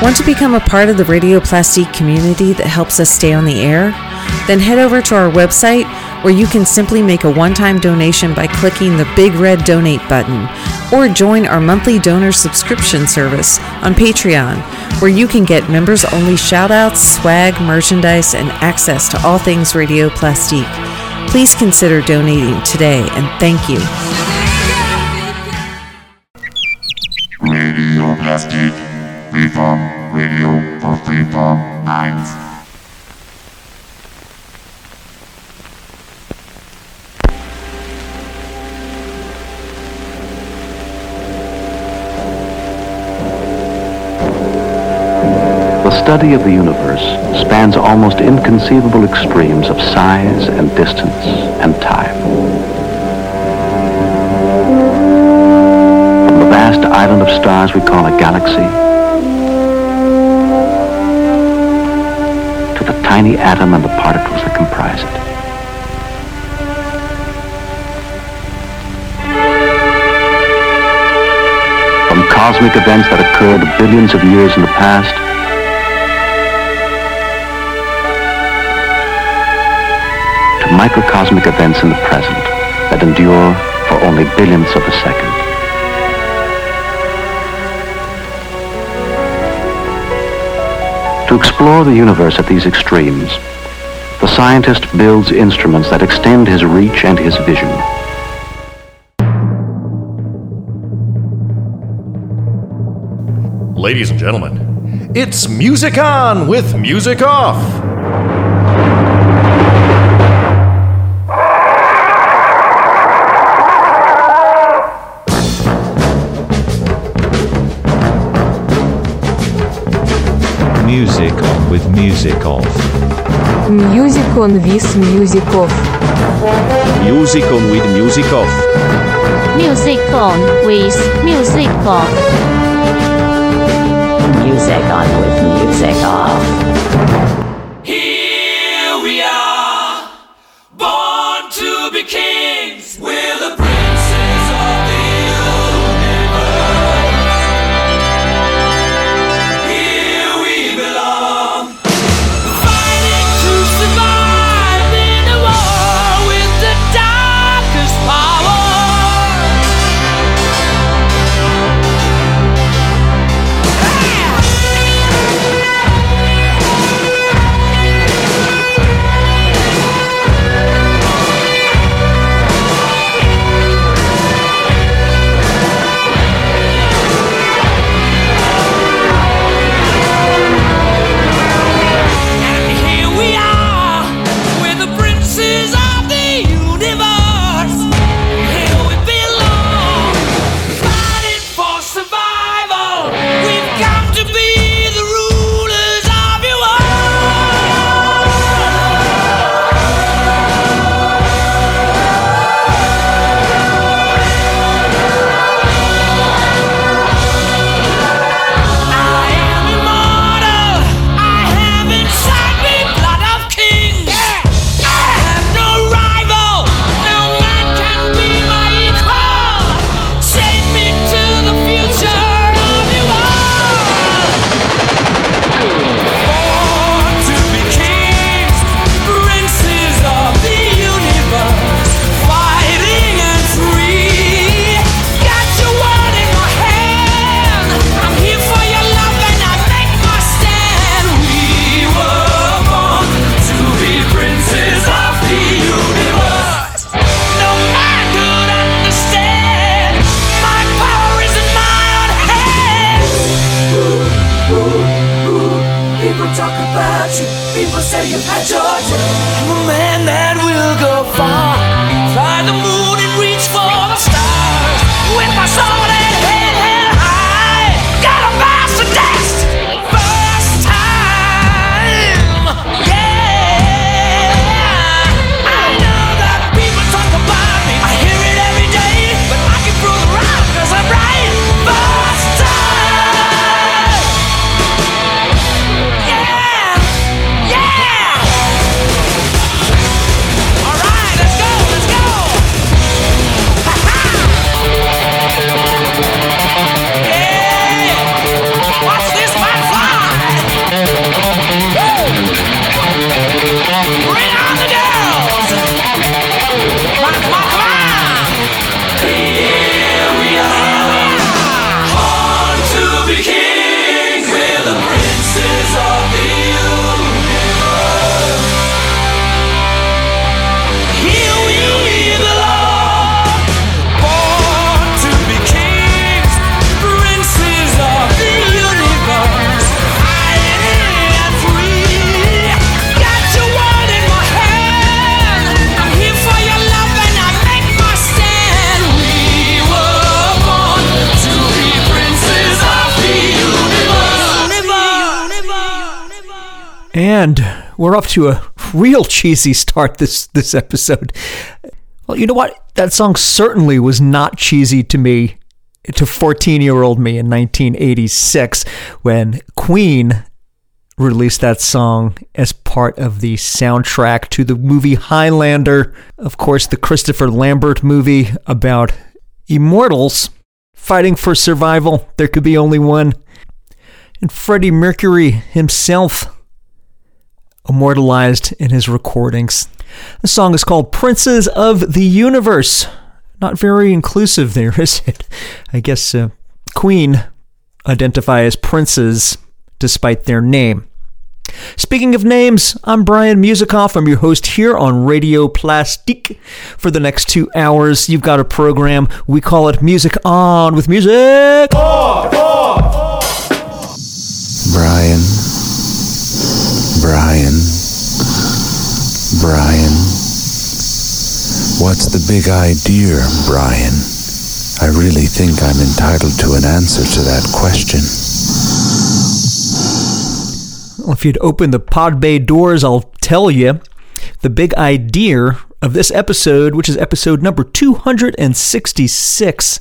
Want to become a part of the Radioplastique community that helps us stay on the air? Then head over to our website where you can simply make a one time donation by clicking the big red donate button, or join our monthly donor subscription service on Patreon, where you can get members only shoutouts, swag, merchandise, and access to all things Radio Radioplastique. Please consider donating today and thank you. Study of the universe spans almost inconceivable extremes of size and distance and time. From the vast island of stars we call a galaxy to the tiny atom and the particles that comprise it. From cosmic events that occurred billions of years in the past microcosmic events in the present that endure for only billionths of a second. To explore the universe at these extremes, the scientist builds instruments that extend his reach and his vision. Ladies and gentlemen, it's Music On with Music Off. Music off. Music on with music off. Music on with music off. Music on with music off. Music on with music off. To a real cheesy start this this episode. Well, you know what? That song certainly was not cheesy to me, to 14 year old me in 1986 when Queen released that song as part of the soundtrack to the movie Highlander. Of course, the Christopher Lambert movie about immortals fighting for survival. There could be only one. And Freddie Mercury himself immortalized in his recordings. The song is called Princes of the Universe. Not very inclusive there, is it? I guess uh, Queen identify as princes despite their name. Speaking of names, I'm Brian Musikoff. I'm your host here on Radio Plastique. For the next two hours, you've got a program. We call it Music On with Music. Brian. Brian. Brian. What's the big idea, Brian? I really think I'm entitled to an answer to that question. Well, if you'd open the pod bay doors, I'll tell you the big idea of this episode, which is episode number 266.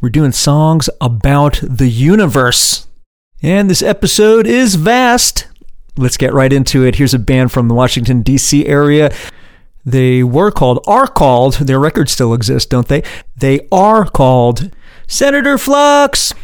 We're doing songs about the universe. And this episode is vast. Let's get right into it. Here's a band from the Washington, D.C. area. They were called, are called, their records still exist, don't they? They are called Senator Flux.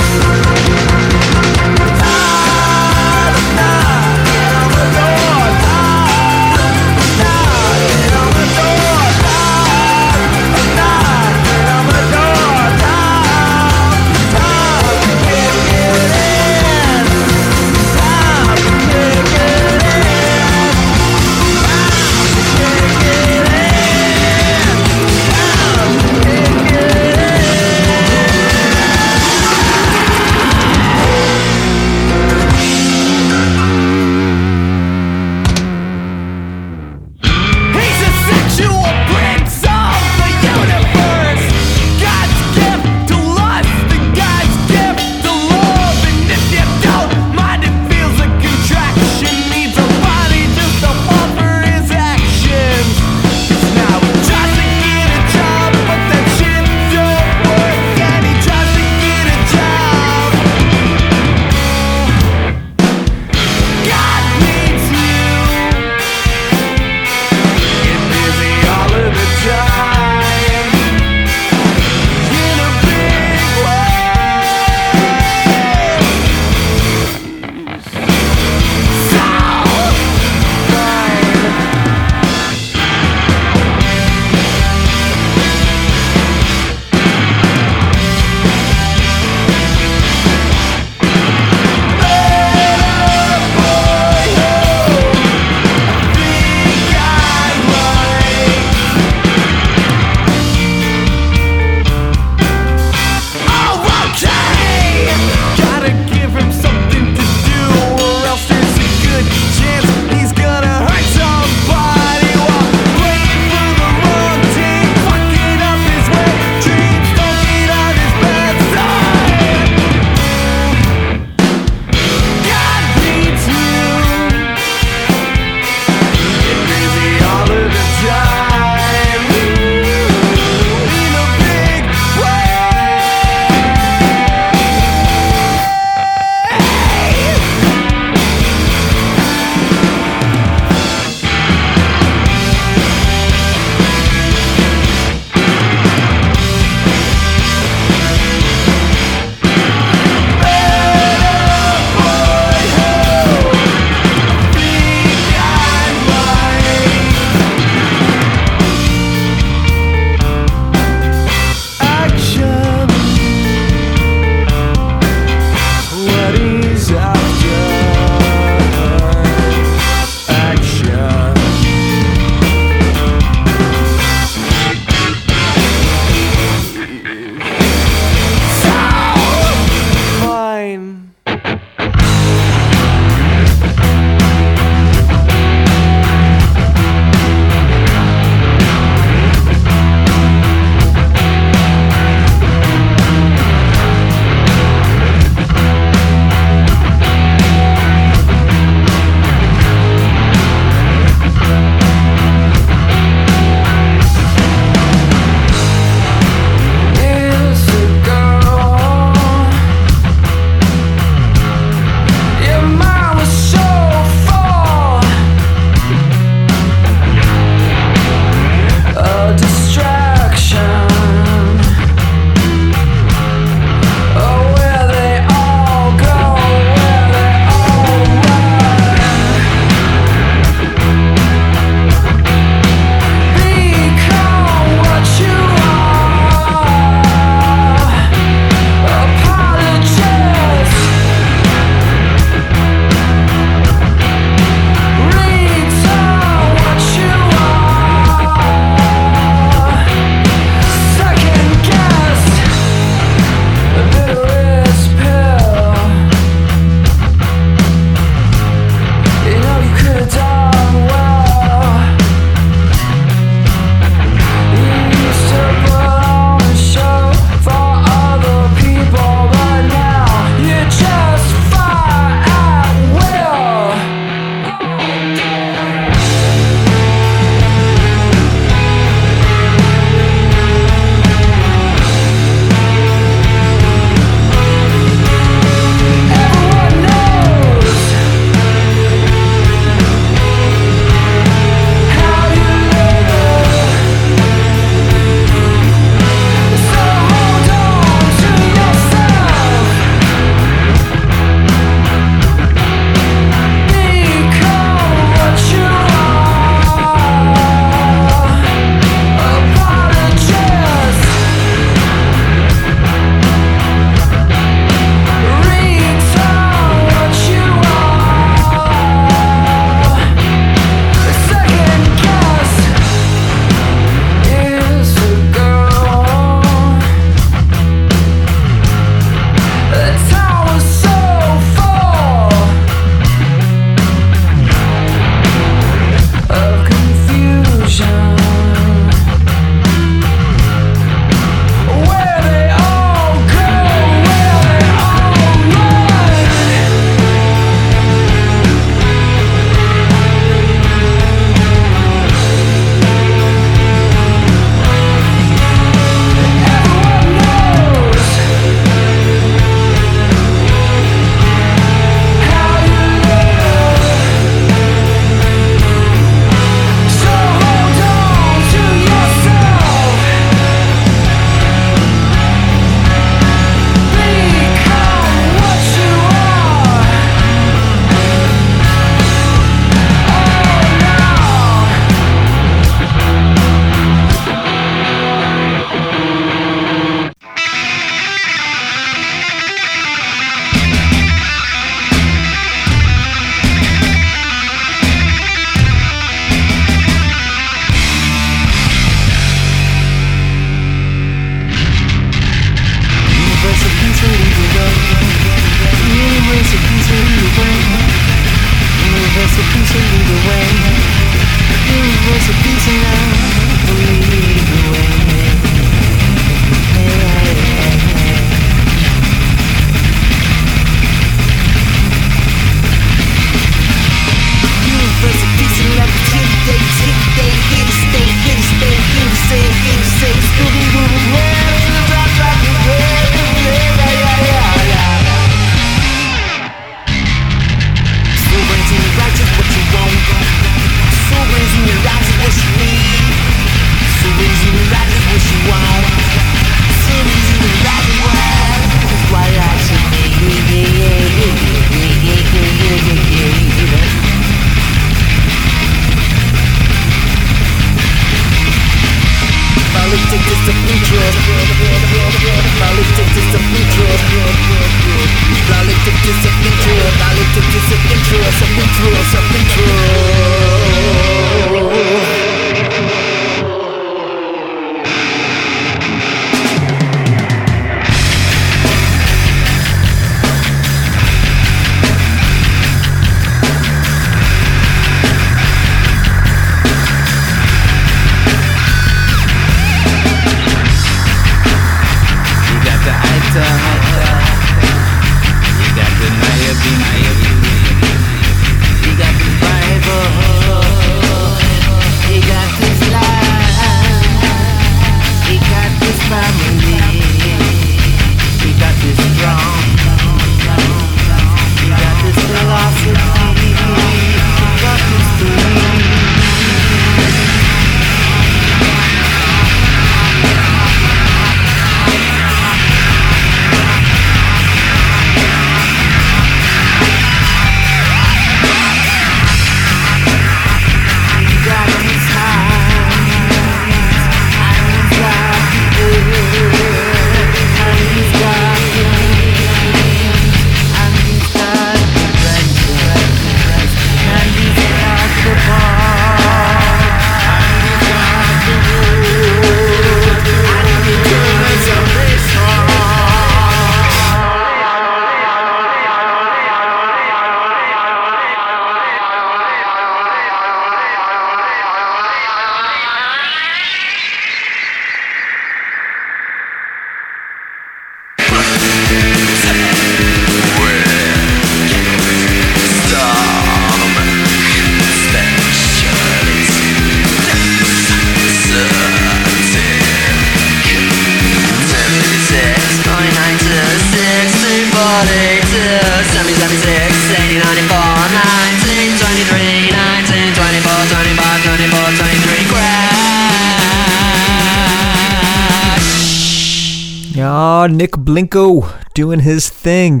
Nick Blinko doing his thing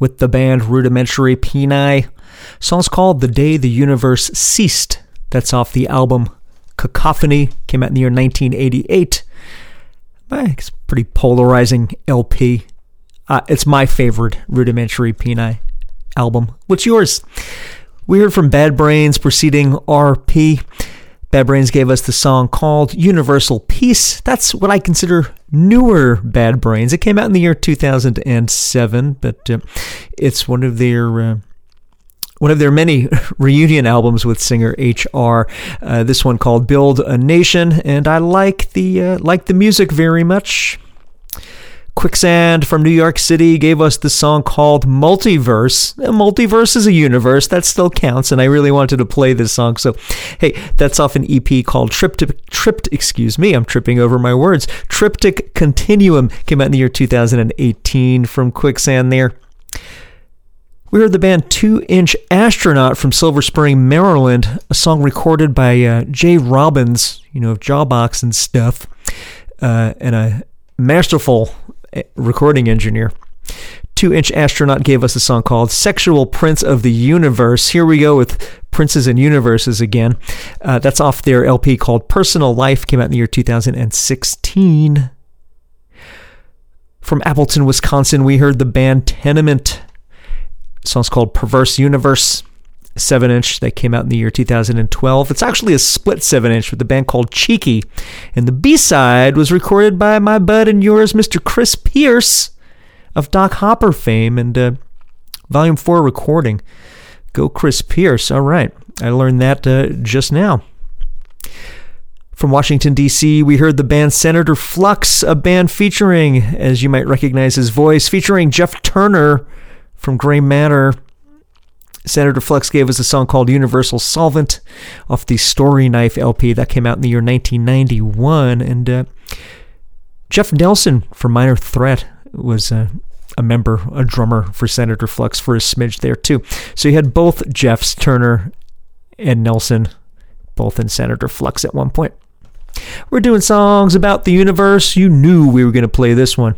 with the band Rudimentary Peni. Song's called The Day the Universe Ceased. That's off the album Cacophony, came out in the year 1988. Eh, It's pretty polarizing LP. Uh, it's my favorite Rudimentary Peni album. What's yours? We heard from Bad Brains preceding RP. Bad Brains gave us the song called Universal Peace. That's what I consider newer Bad Brains. It came out in the year 2007, but uh, it's one of their uh, one of their many reunion albums with singer HR. Uh, this one called "Build a Nation," and I like the uh, like the music very much. Quicksand from New York City gave us the song called Multiverse. A multiverse is a universe, that still counts, and I really wanted to play this song. So, hey, that's off an EP called Triptych, Tript, excuse me, I'm tripping over my words. Triptych Continuum came out in the year 2018 from Quicksand there. We heard the band Two Inch Astronaut from Silver Spring, Maryland, a song recorded by uh, J. Robbins, you know, of Jawbox and stuff, uh, and a masterful recording engineer. Two Inch Astronaut gave us a song called Sexual Prince of the Universe. Here we go with Princes and Universes again. Uh, that's off their LP called Personal Life, came out in the year 2016. From Appleton, Wisconsin, we heard the band Tenement. The song's called Perverse Universe. 7 inch that came out in the year 2012. It's actually a split 7 inch with a band called Cheeky. And the B side was recorded by my bud and yours, Mr. Chris Pierce of Doc Hopper fame and uh, Volume 4 recording. Go Chris Pierce. All right. I learned that uh, just now. From Washington, D.C., we heard the band Senator Flux, a band featuring, as you might recognize his voice, featuring Jeff Turner from Gray Matter. Senator Flux gave us a song called Universal Solvent off the Storyknife LP that came out in the year 1991. And uh, Jeff Nelson from Minor Threat was uh, a member, a drummer for Senator Flux for a smidge there too. So you had both Jeffs, Turner, and Nelson, both in Senator Flux at one point. We're doing songs about the universe. You knew we were going to play this one.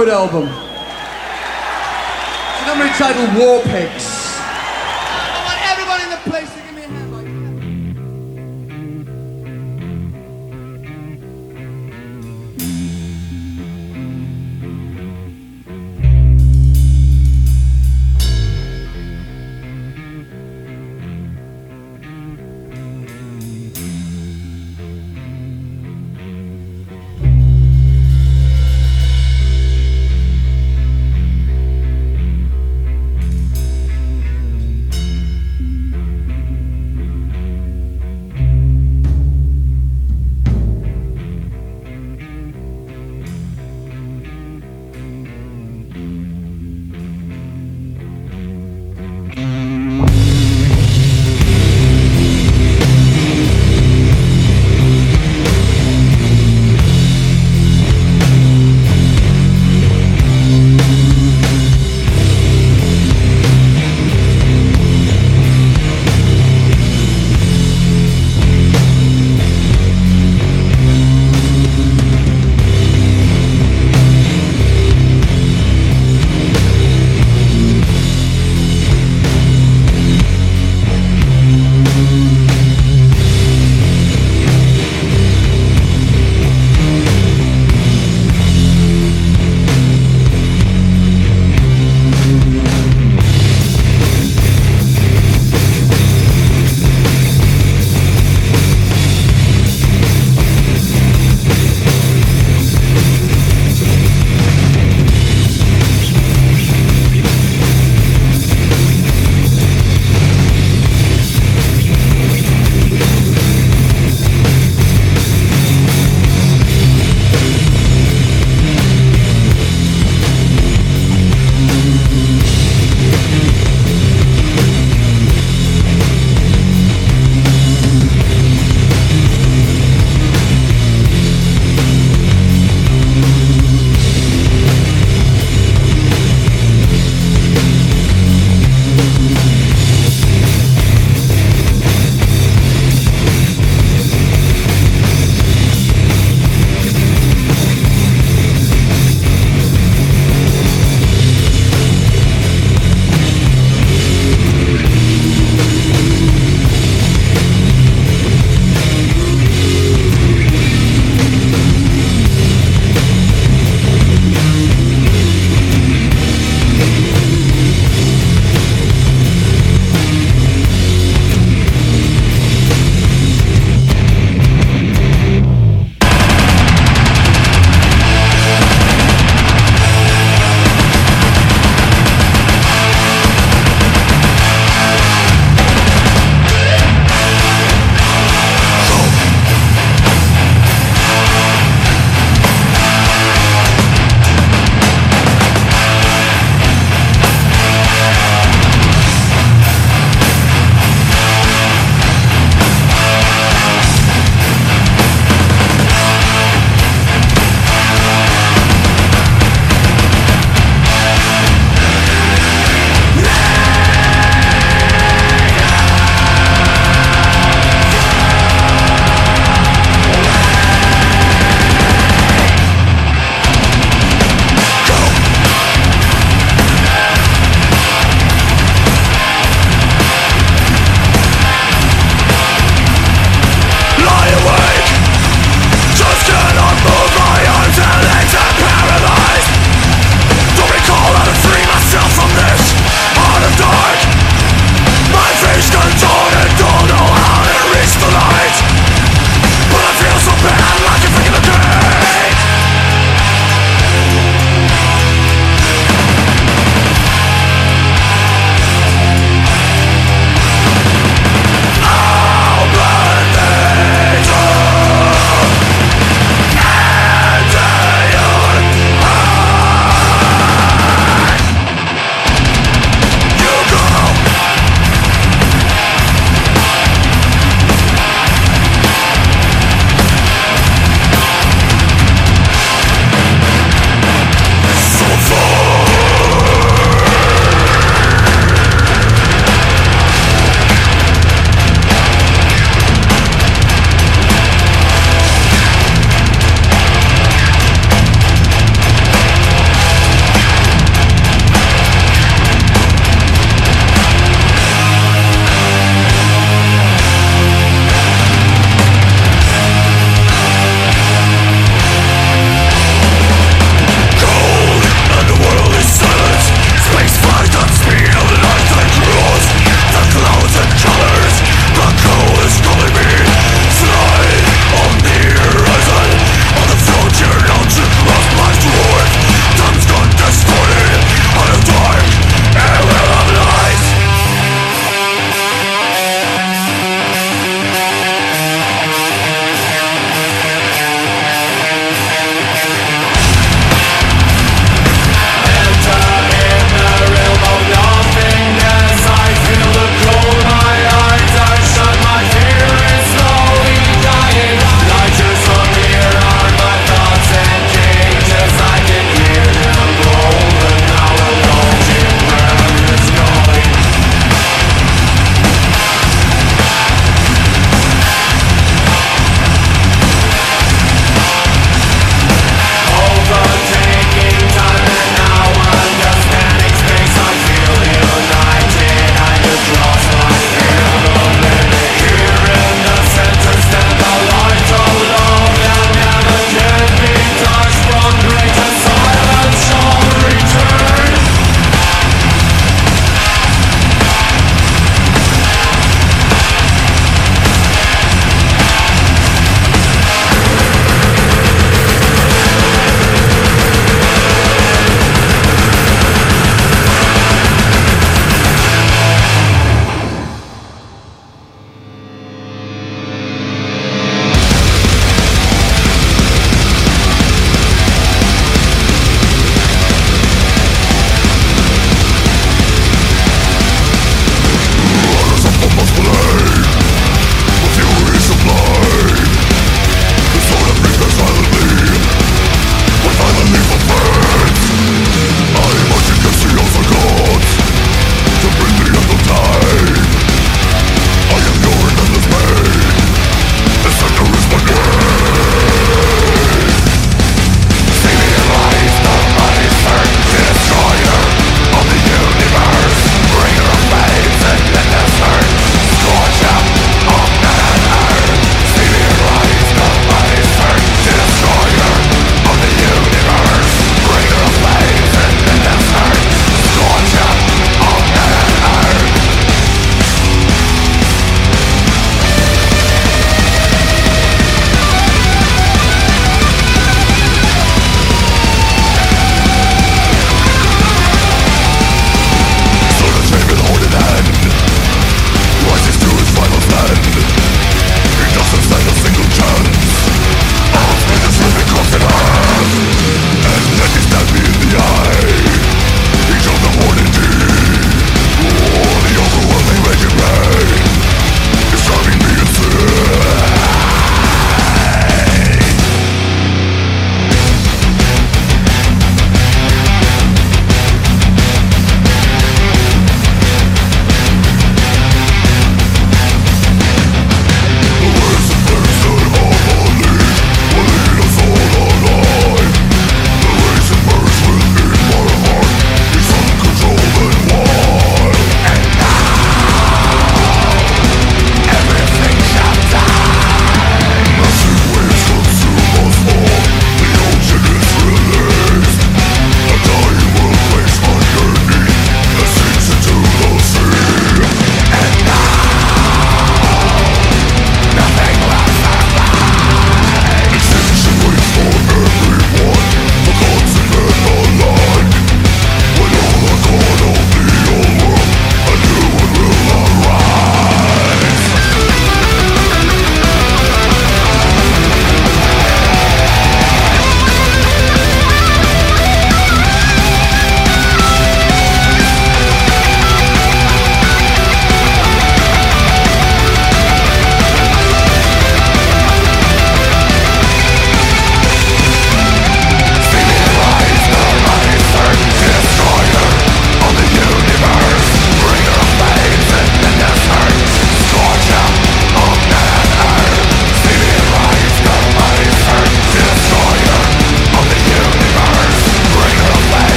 Paranoid album. It's a number entitled War Pigs.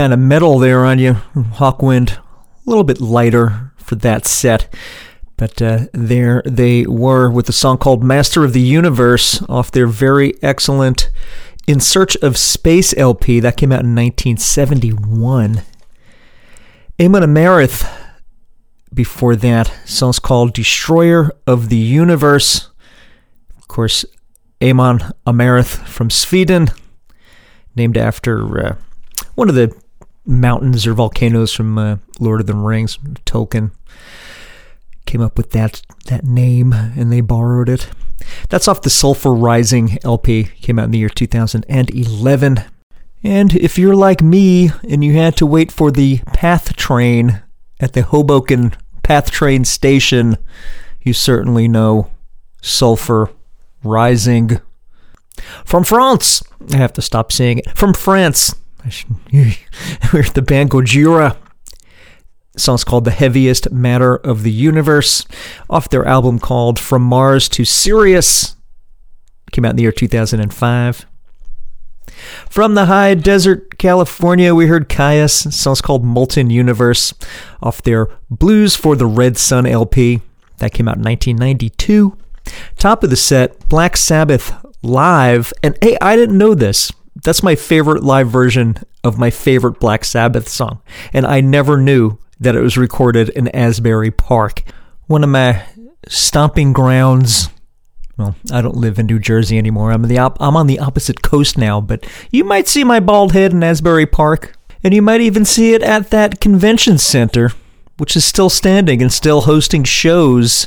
Kind of metal there on you, Hawkwind. A little bit lighter for that set. But uh, there they were with a song called Master of the Universe off their very excellent In Search of Space LP. That came out in 1971. Amon Amarth before that. Song's called Destroyer of the Universe. Of course, Amon Amarth from Sweden, named after uh, one of the mountains or volcanoes from uh, Lord of the Rings, Tolkien came up with that that name and they borrowed it. That's off the Sulfur Rising LP, came out in the year 2011. And if you're like me and you had to wait for the PATH train at the Hoboken PATH train station, you certainly know Sulfur Rising. From France, I have to stop saying it. From France, we're the band Gojira song's called The Heaviest Matter of the Universe off their album called From Mars to Sirius. Came out in the year 2005. From the high desert, California, we heard Kyuss. Song's called Molten Universe off their Blues for the Red Sun LP. That came out in 1992. Top of the set, Black Sabbath live. And hey, I didn't know this. That's my favorite live version of my favorite Black Sabbath song. And I never knew that it was recorded in Asbury Park, one of my stomping grounds. Well, I don't live in New Jersey anymore. I'm the op- I'm on the opposite coast now, but you might see my bald head in Asbury Park, and you might even see it at that convention center, which is still standing and still hosting shows.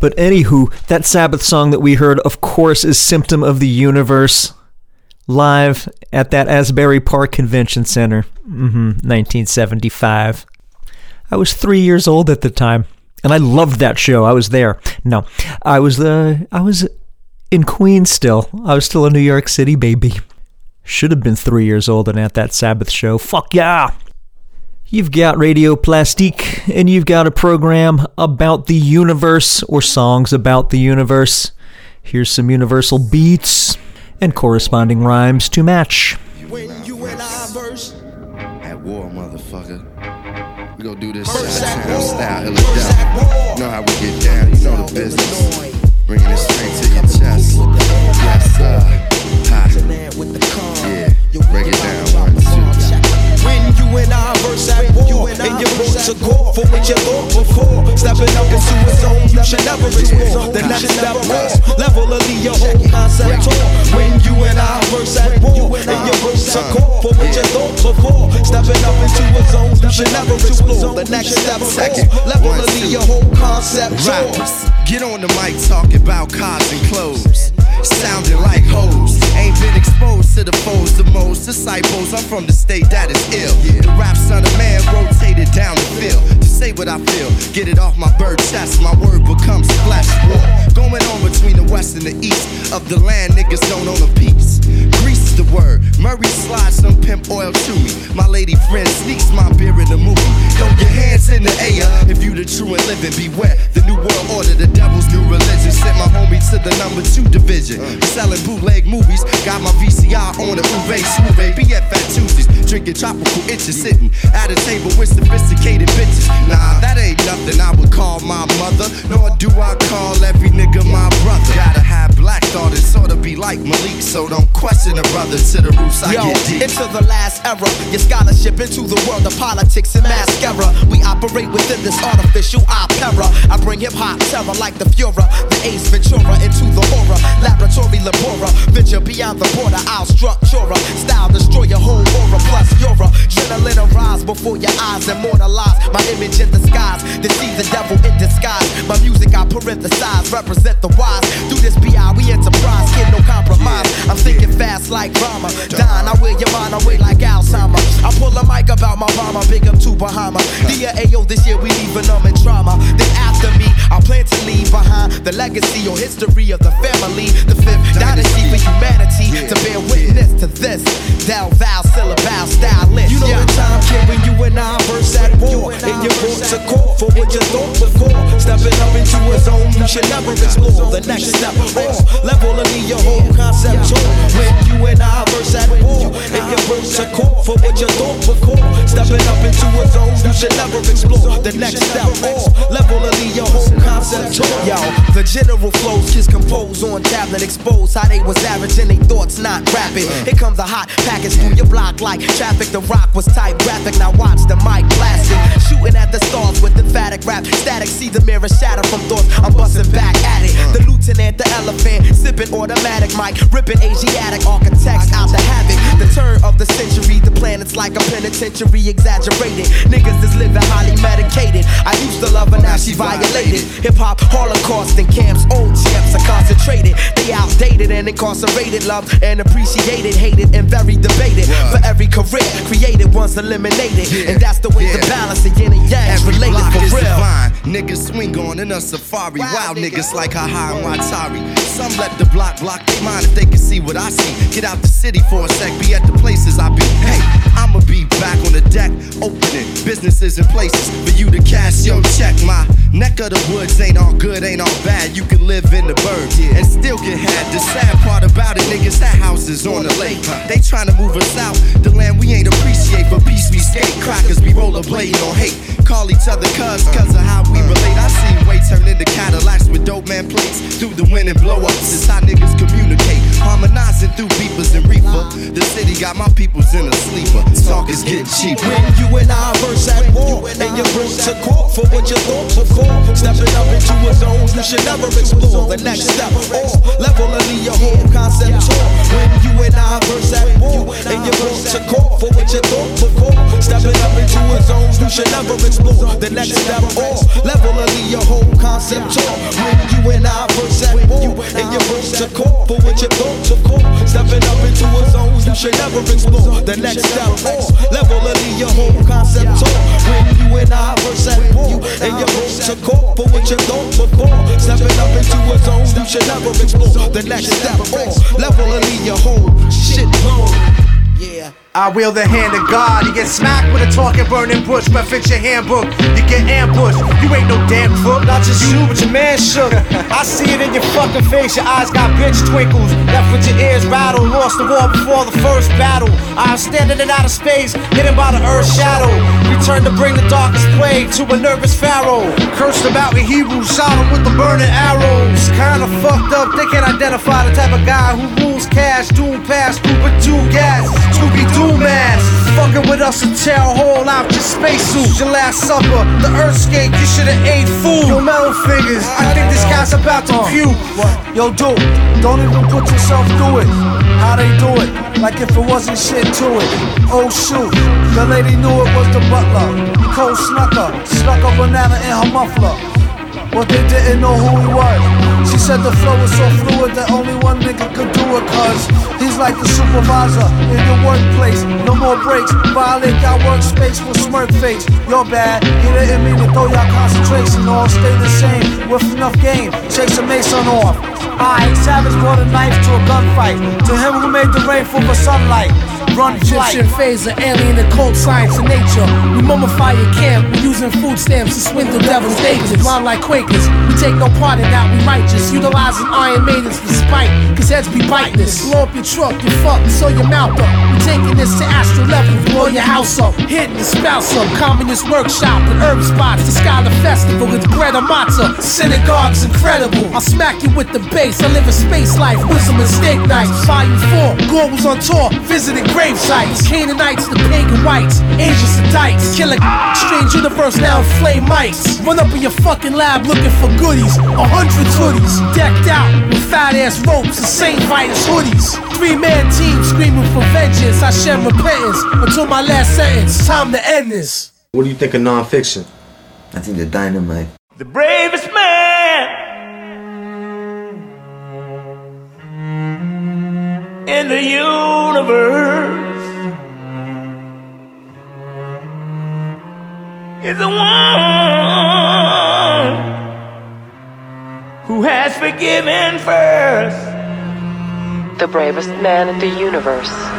But anywho, that Sabbath song that we heard, of course, is Symptom of the Universe, live at that Asbury Park Convention Center, mm-hmm, 1975. I was three years old at the time, and I loved that show. I was there. No, I was the uh, I was in Queens still. I was still a New York City baby. Should have been three years old and at that Sabbath show. Fuck yeah! You've got Radio Plastique, and you've got a program about the universe or songs about the universe. Here's some universal beats and corresponding rhymes to match. When you and I verse at war, motherfucker. We gon' do this Chi-Town style, hella down. Know how we get down, you know the business. Bringing it straight to your chest. You and I verse at war, and you wrote to go for what you thought before. Stepping up into a zone you should never explore. The next step was level of your whole concept tour. When you and I verse at war, and you wrote to go for what you thought before. Stepping up into a zone you should never explore. The next step was level of your whole concept tour. Get on the mic talking about cars and clothes. Sounding like hoes. Ain't been exposed to the foes, the most disciples. I'm from the state that is ill. The rap son of man rotated down the field to say what I feel. Get it off my bird chest, my word becomes flesh. War going on between the west and the east of the land. Niggas don't own a piece. Grease is the word. Murray slides some pimp oil to me. My lady friend sneaks my beer in the movie. Throw your hands in the air if you the true and living. Beware the new world order, the devil's new religion. Sent my homie to the number two division. Selling bootleg movies. Got my VCR on the Uve Smooth Be at Fat Tuesdays. Drinking tropical itches. Sitting at a table with sophisticated bitches. Nah, that ain't nothing I would call my mother. Nor do I call every nigga my brother. Gotta have black thought and sorta be like Malik. So don't question a brother to the roots I Yo, get deep. into the last era, your scholarship into the world of politics and mascara. We operate within this artificial opera. I bring hip hop terror like the Fuhrer, the Ace Ventura into the horror. Laboratory labora, venture beyond the border. I'll structure a style, destroy your whole aura. Plus you're a adrenaline arise before your eyes, immortalize my image in the skies. Deceive the devil in disguise. My music I parenthesize, represent the wise. Through this BI, we enterprise, get no compromise. I'm thinking fast like drama. Don, I wear your mind away like Alzheimer. I pull a mic about my mama, big up to Bahama. Dear Ayo, this year we leaving them in trauma. Then after me, I plan to leave behind the legacy or history of the family. The fifth dynasty for humanity to bear witness to this. Thou, thou, syllable, stylist. You know the time came when you and I first at war. And you brought to court for what you thought before. Stepping up into a zone you should never explore. The next step, or level of your whole concept. When you and I I verse at war. And your verse are caught for what you thought were caught. Stepping up into a zone you should never explore. The next step or level of your whole concept. Yo, the general flows kids compose on tablet, expose how they was average and they thoughts not rapid. Here comes a hot package through your block like traffic. The rock was tight graphic, now watch the mic blasting. Shooting at the stars with emphatic rap. Static, see the mirror shatter from thoughts. I'm busting back at it. The lieutenant, the elephant, sipping automatic mic, ripping Asiatic architect out the havoc. The turn of the century, the planet's like a penitentiary, exaggerated. Niggas is living highly medicated. I used to love her, now she violated. Hip hop holocaust in camps, old champs are concentrated. They outdated and incarcerated, loved and appreciated, hated and very debated. For every career created, once eliminated, and that's the way the balance of yin and yang related for real. divine. Niggas swing on in a safari. Wild niggas like Haha and Watari. Some let the block block their mind if they can see what I see. Get out the city for a sec, be at the places I be. Hey, I'ma be back on the deck, opening businesses and places for you to cash your check. My neck of the woods ain't all good, ain't all bad. You can live in the burbs and still get had. The sad part about it, niggas, that house is on the lake. They tryna move us out, the land we ain't appreciate. For peace we skate, crackers we rollerblade on hate. Call each other cuz, cuz of how we relate. I see way turn into Cadillacs with dope man plates. Through the wind and blow ups is how niggas communicate. Harmonizing through beepers and reefer. The city got my peoples in a sleeper. Talk is getting cheaper. When you and I verse at war, and you're brought to court for what you thought before. Stepping up into a zone you should never explore. The next step, or level of your whole concept tour. When you and I verse at war, and you're brought to court for what you thought before. Stepping up into a zone you should never explore. The next step, or level of your whole concept tour. When you and I verse at war, and you're brought to court for what you thought before. Stepping up into a zone you should never explore. The next step, or level of your whole concept tour. When you and I verse at war, and you're brought to court for what you thought before. Stepping up into a zone you should never explore. The next step, or level of your whole shit blown. Yeah. I wield the hand of God. You get smacked with a talking burning bush, but fix your handbook. You get ambushed. You ain't no damn crook. Not just you, but your man shook. I see it in your fucking face. Your eyes got bitch twinkles. Left with your ears rattle. Lost the war before the first battle. I'm standing in outer space, hidden by the earth's shadow. Return to bring the darkest plague to a nervous pharaoh. Cursed about the Hebrews, shot him with the burning arrows. Kinda fucked up, they can't identify the type of guy who rules cash, doom pass, stupid two gas, Scooby Doo mask. Fucking with us tear a out your spacesuit. Your last supper, the earthscape, you should've ate food. Your metal fingers, I think this guy's about to uh. puke. Yo, dude, don't even put yourself through it. How they do it, like if it wasn't shit to it. Oh shoot, the lady knew it was the butler. Cold snuck her, snuck a banana in her muffler. But they didn't know who he was. She said the flow was so fluid that only one nigga could do it, cuz he's like the supervisor in your workplace. No more breaks, violate our workspace with smirk face. You're bad, he didn't mean to throw y'all concentration. All stay the same with enough game. Chase a mason off. I, Savage brought a knife to a gunfight. To him who made the rain for sunlight. Run. Egyptian phaser, alien occult science and nature. We mummify your camp, we using food stamps to swindle devil's dages. Blind like Quakers, we take no part in that, we righteous. Utilizing Iron Maidens for spite, cause heads be biting. Blow up your truck, you fuck, and sew your mouth up. We taking this to astral levels, blow your house up. Hitting the spouse up, communist workshop and herb spots. The Scholar Festival with bread and matzah. Synagogue's incredible. I'll smack you with the bass. I live a space life, wisdom and steak knives. Volume 4, Gore was on tour, visiting grave sites. Canaanites, the pagan whites, Asian Sedites. Killing strange universe now flame mics. Run up in your fucking lab looking for goodies. A hundred hoodies, decked out with fat ass ropes and Saint Vitus hoodies. Three man team screaming for vengeance. I shed repentance until my last sentence. Time to end this. What do you think of nonfiction? I think the dynamite. The bravest man in the universe is the one who has forgiven first. The bravest man in the universe.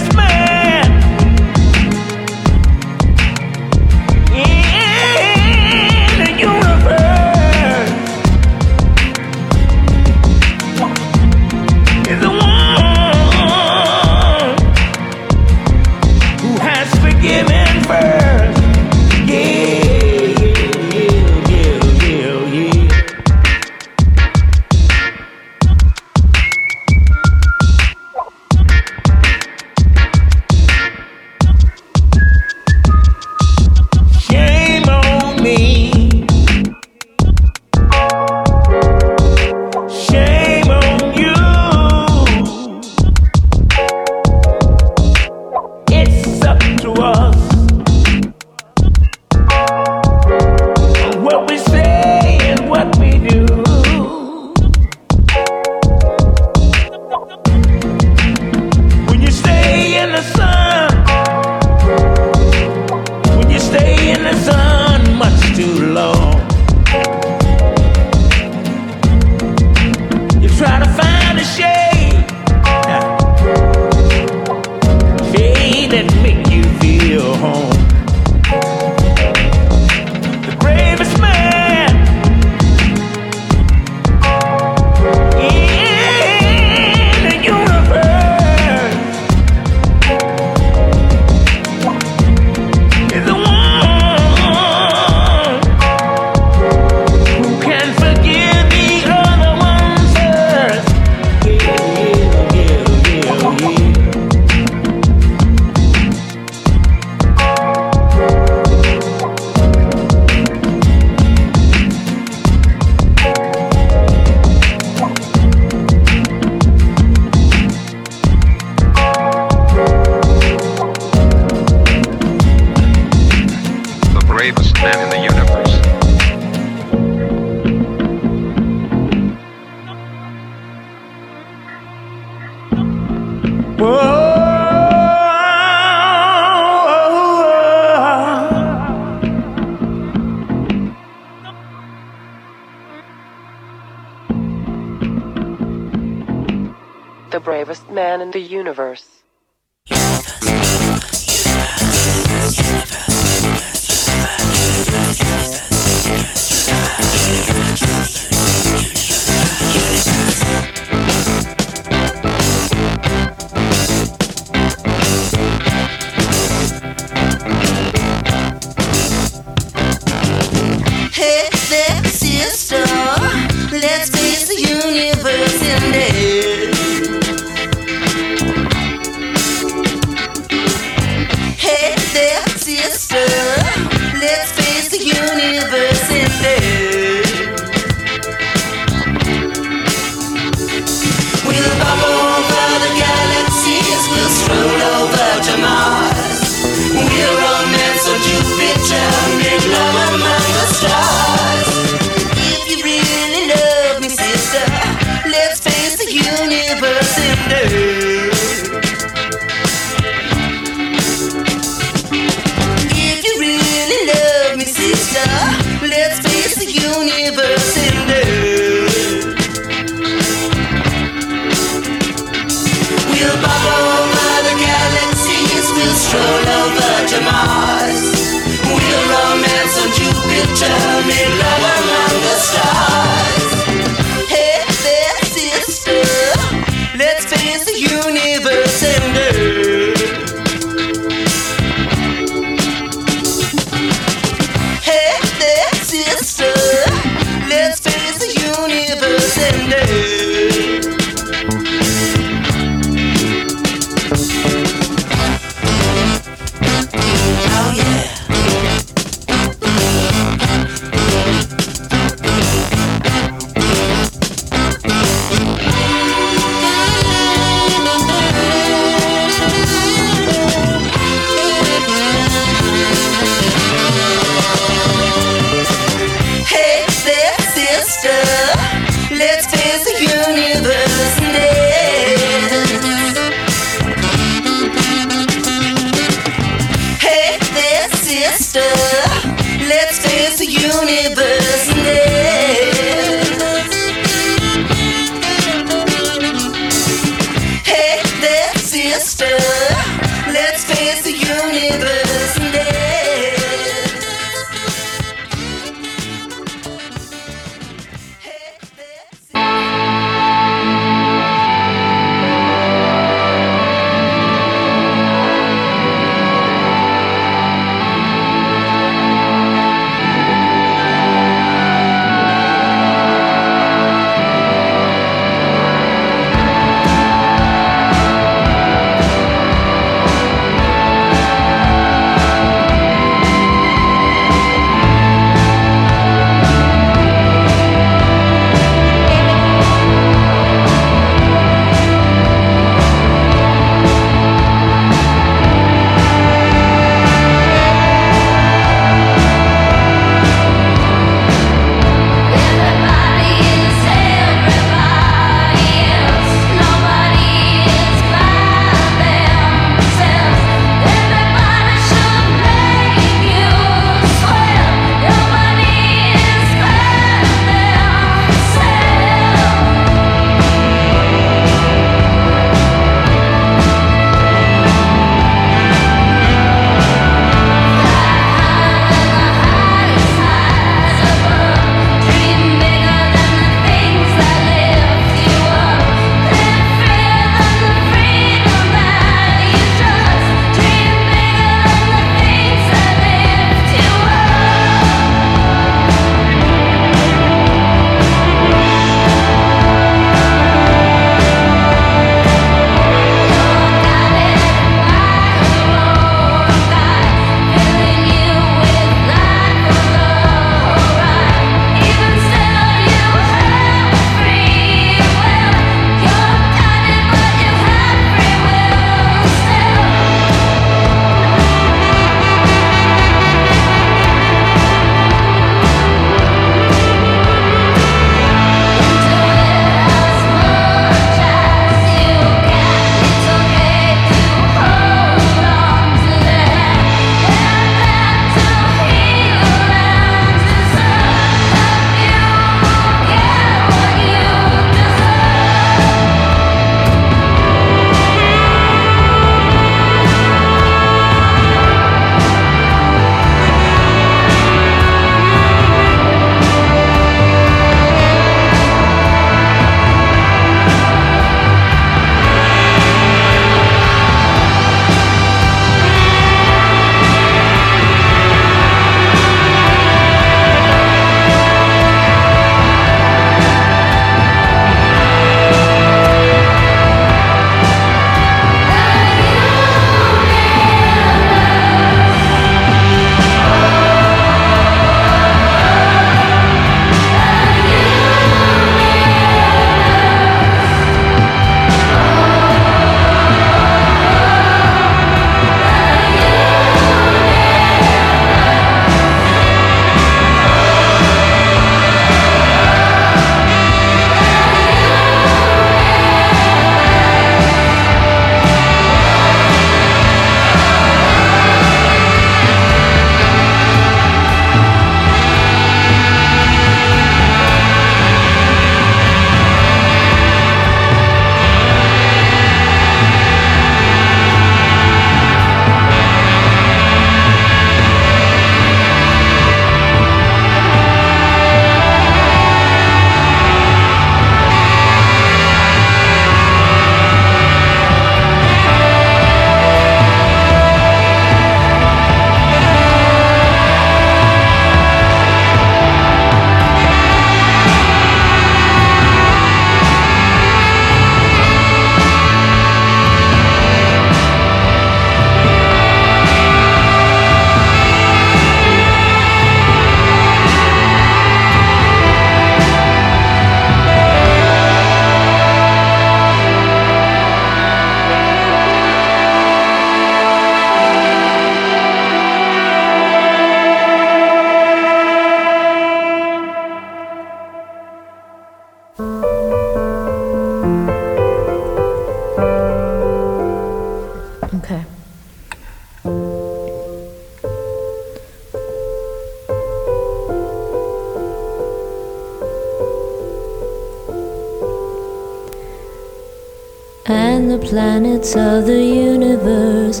Planets of the universe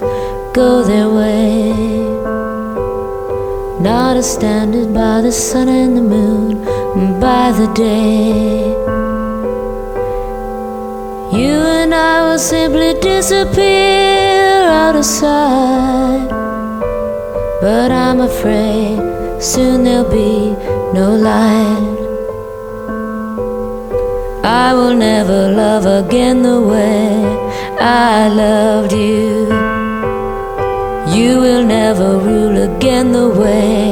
go their way. Not as standard by the sun and the moon, by the day. You and I will simply disappear out of sight. But I'm afraid soon there'll be no light. I will never love again the way I loved you. You will never rule again the way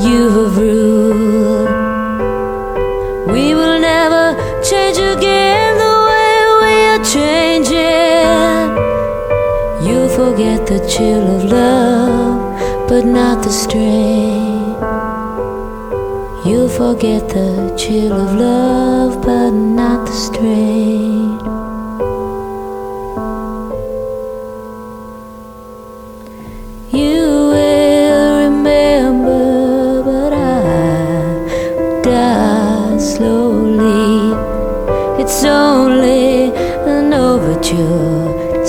you have ruled. We will never change again the way we are changing. You'll forget the chill of love, but not the strain. You'll forget the chill of love, but not the strain.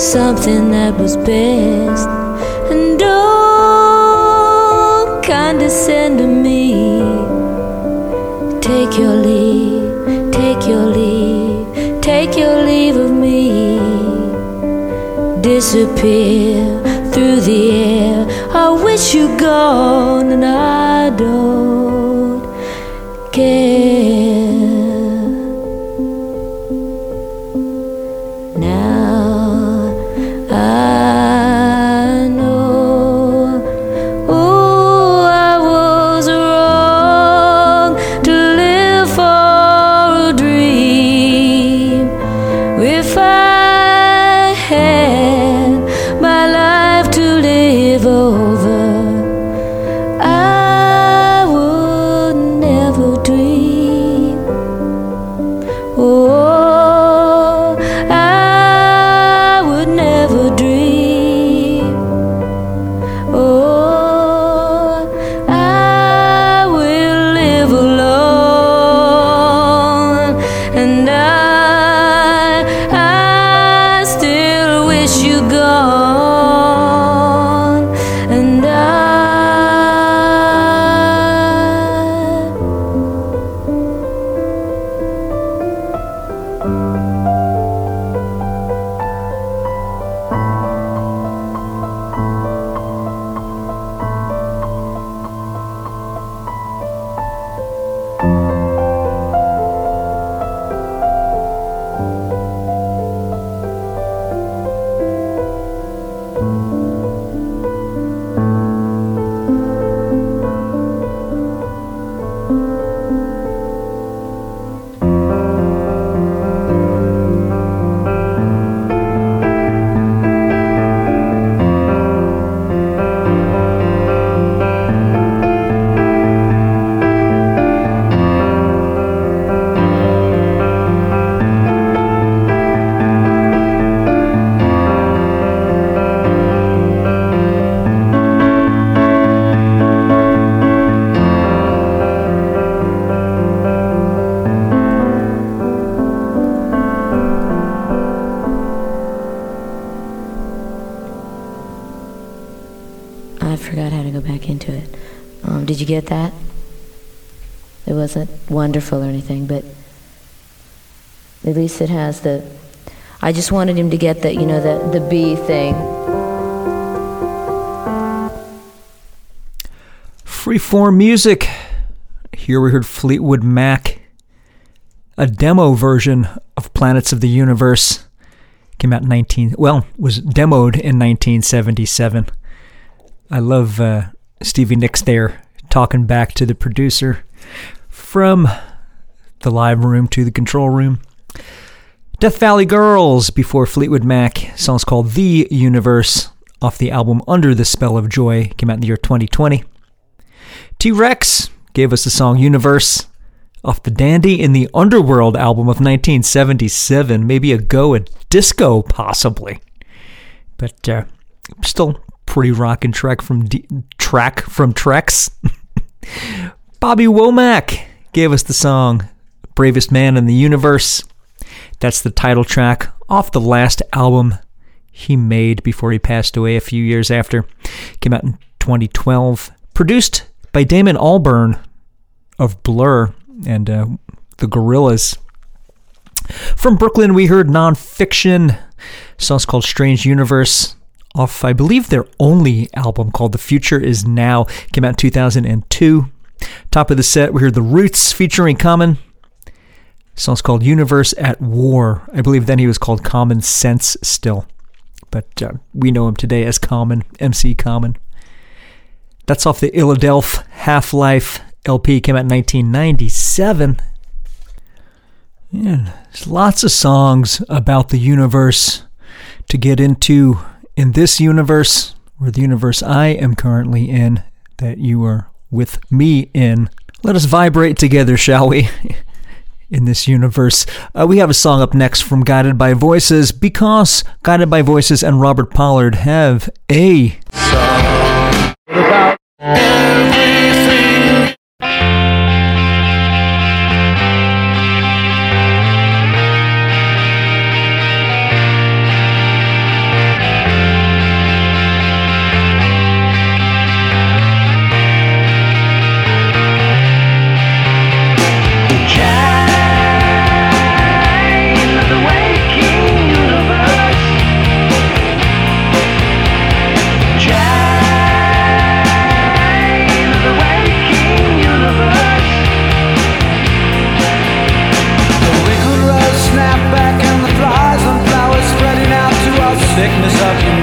Something that was best. And don't condescend to me. Take your leave, take your leave, take your leave of me. Disappear through the air. I wish you gone, and I don't at least it has the. I just wanted him to get the, you know, the the B thing. Freeform music. Here we heard Fleetwood Mac, a demo version of Planets of the Universe. Came out in 19 well, was demoed in 1977. I love uh, Stevie Nicks there talking back to the producer from the live room to the control room. Death Valley Girls before Fleetwood Mac. Song's called The Universe off the album Under the Spell of Joy. Came out in the year 2020. T Rex gave us the song Universe off the Dandy in the Underworld album of 1977. Maybe a go at disco, possibly. But uh, still pretty rockin' track from D- track from T Rex. Bobby Womack gave us the song Bravest Man in the Universe. That's the title track off the last album he made before he passed away a few years after. Came out in 2012. Produced by Damon Albarn of Blur and uh, the Gorillaz. From Brooklyn, we heard Non Phixion. Song's called Strange Universe. Off, I believe, their only album called The Future Is Now. Came out in 2002. Top of the set, we heard The Roots featuring Common. Song's called Universe at War. I believe then he was called Common Sense still. But uh, we know him today as Common, MC Common. That's off the Illadelph Half Life LP, came out in 1997. Yeah, there's lots of songs about the universe to get into in this universe, or the universe I am currently in, that you are with me in. Let us vibrate together, shall we? in this universe. Uh, we have a song up next from Guided by Voices because Guided by Voices and Robert Pollard have a song about everything. out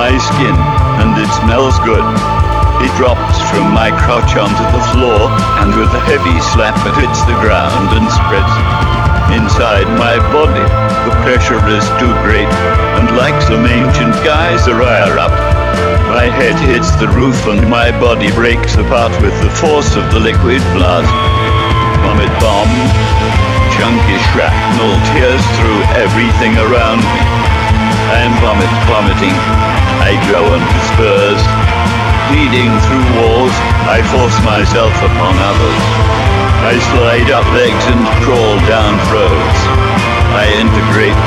my skin, and it smells good. It drops from my crotch onto the floor, and with a heavy slap it hits the ground and spreads. Inside my body, the pressure is too great, and like some ancient geyser I erupt. My head hits the roof and my body breaks apart with the force of the liquid blast. Vomit bomb, chunky shrapnel tears through everything around me. I am vomit vomiting. I grow onto spurs. Bleeding through walls, I force myself upon others. I slide up legs and crawl down roads. I integrate.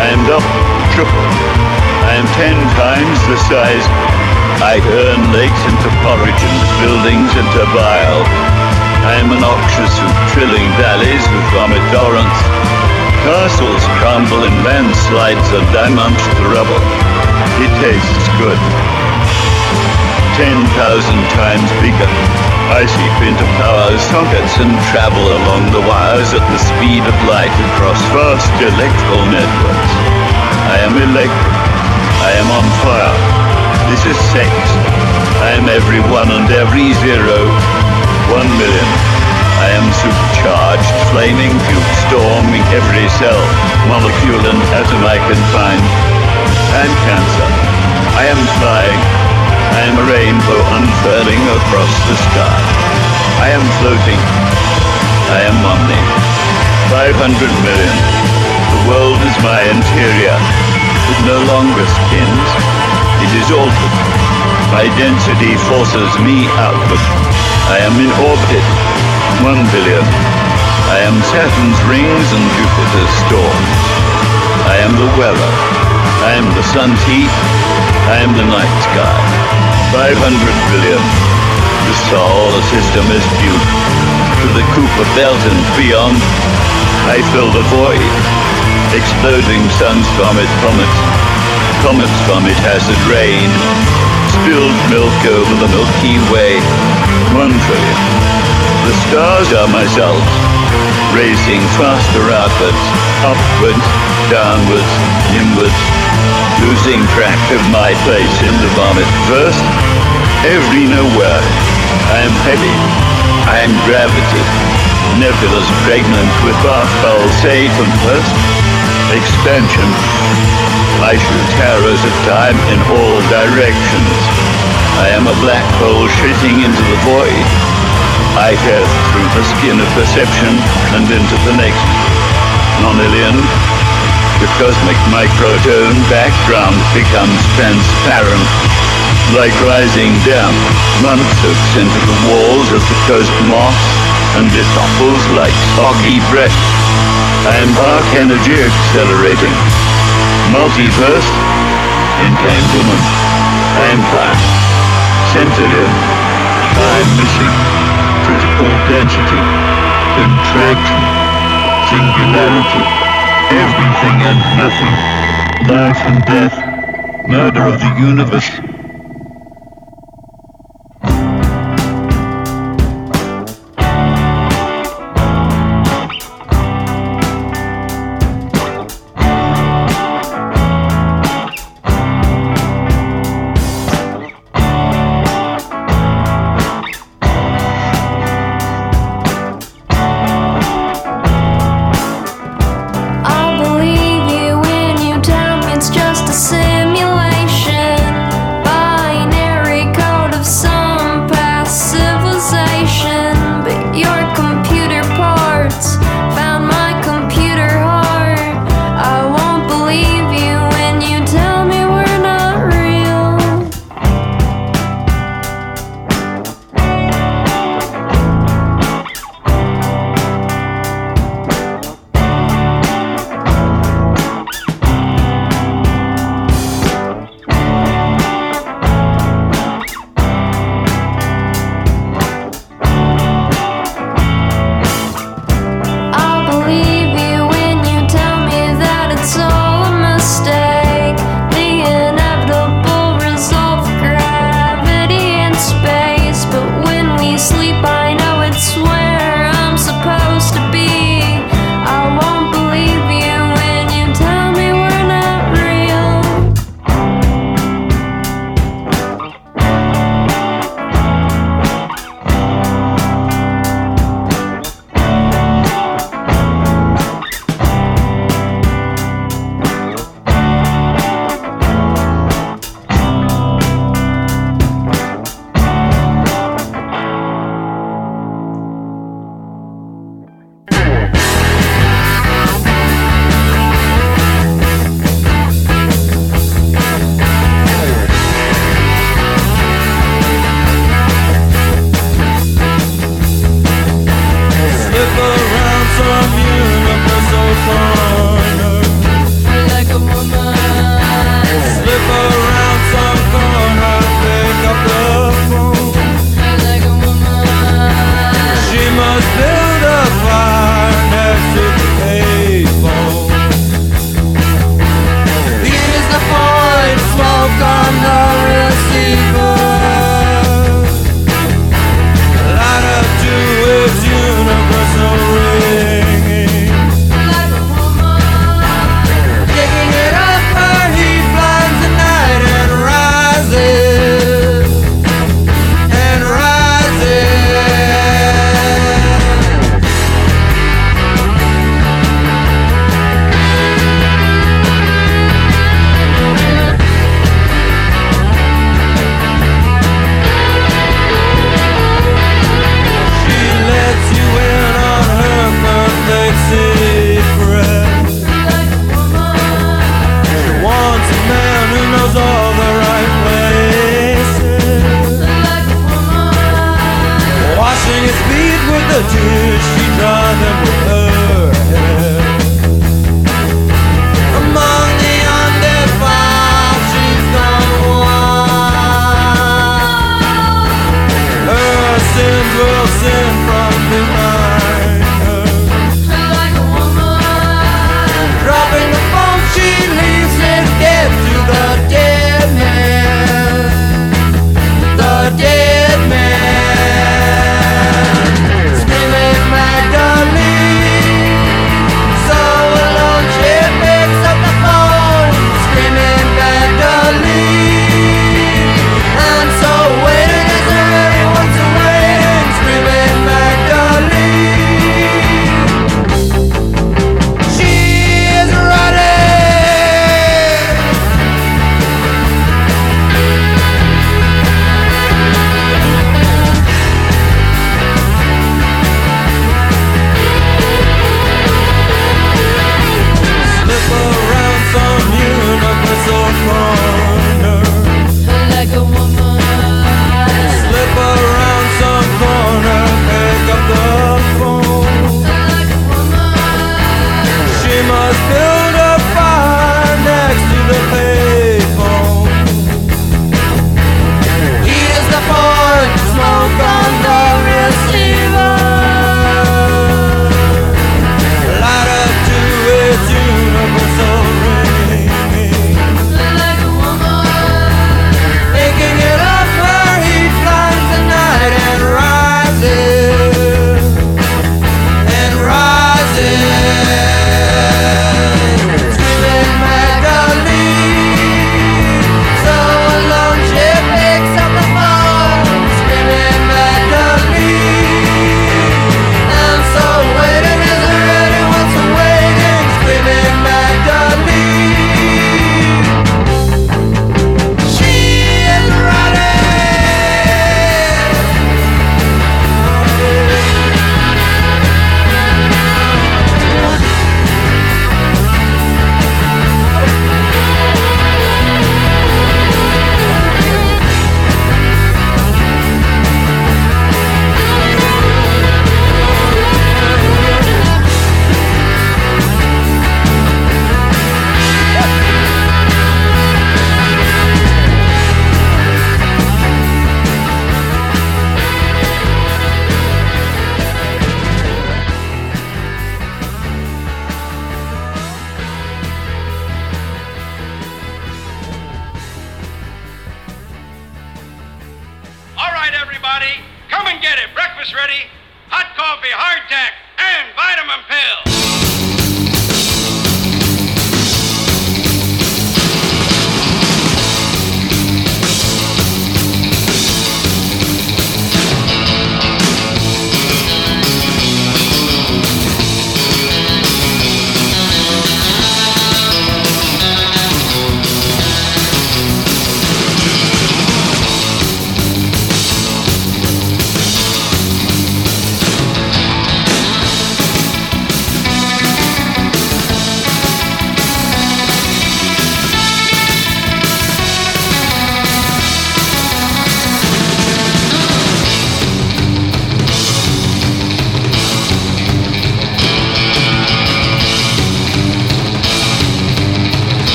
I am double, triple. I am ten times the size. I turn lakes into porridge and buildings into bile. I am a noxious of trilling valleys with vomit torrents. Castles crumble in landslides and I munch the rubble. It tastes good. Ten thousand times bigger. I seep into power sockets and travel along the wires at the speed of light across vast electrical networks. I am electric. I am on fire. This is sex. I am every one and every zero. One million. I am supercharged, flaming fume storming every cell, molecule and atom I can find. I am cancer. I am flying. I am a rainbow unfurling across the sky. I am floating. I am omni. 500 million. The world is my interior. It no longer spins. It is altered. My density forces me outward. I am in orbit. One billion. I am Saturn's rings and Jupiter's storms. I am the weather. I am the sun's heat. I am the night sky. 500 billion. The solar system is due to the Kuiper belt and beyond. I fill the void. Exploding suns vomit comets. Comets vomit acid rain. Spilled milk over the Milky Way. One trillion. The stars are my cells. Racing faster outwards, upwards, downwards, inwards. Losing track of my place in the vomit. First, every nowhere. I am heavy. I am gravity. nebulous pregnant with bath pulsate and first expansion. I shoot arrows of time in all directions. I am a black hole shitting into the void. I go through the skin of perception and into the next nonillion. The cosmic microtone background becomes transparent. Like rising damp, one soaks into the walls of the cosmos and it topples like soggy breath. I am dark energy accelerating. Multiverse, entanglement, centered in, time missing, density, contraction, singularity, everything and nothing, life and death, murder of the universe.